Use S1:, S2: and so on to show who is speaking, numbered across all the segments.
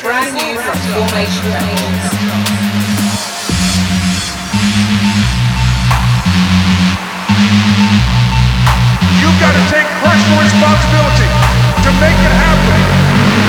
S1: brand new from Formation Records.
S2: You've got to take personal responsibility to make it happen.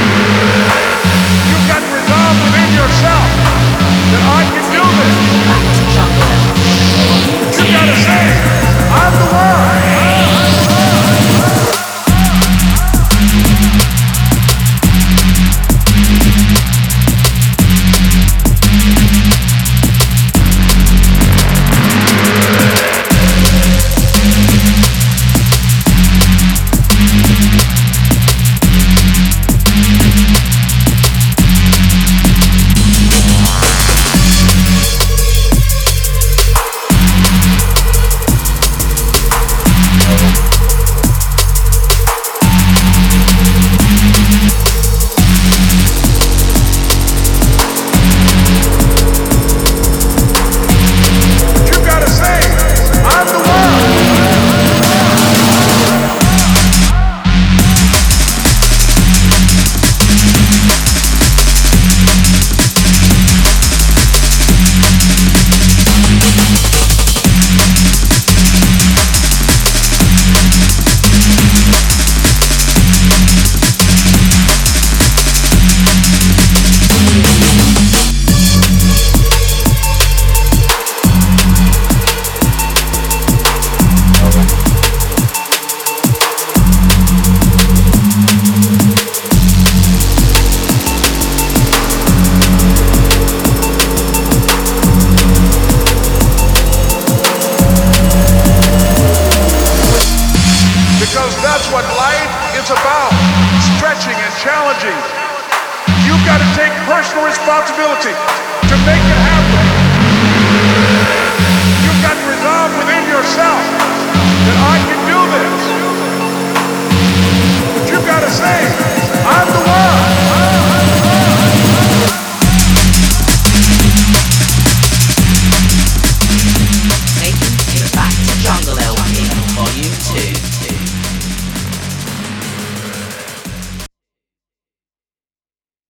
S2: Is about stretching and challenging. You've got to take personal responsibility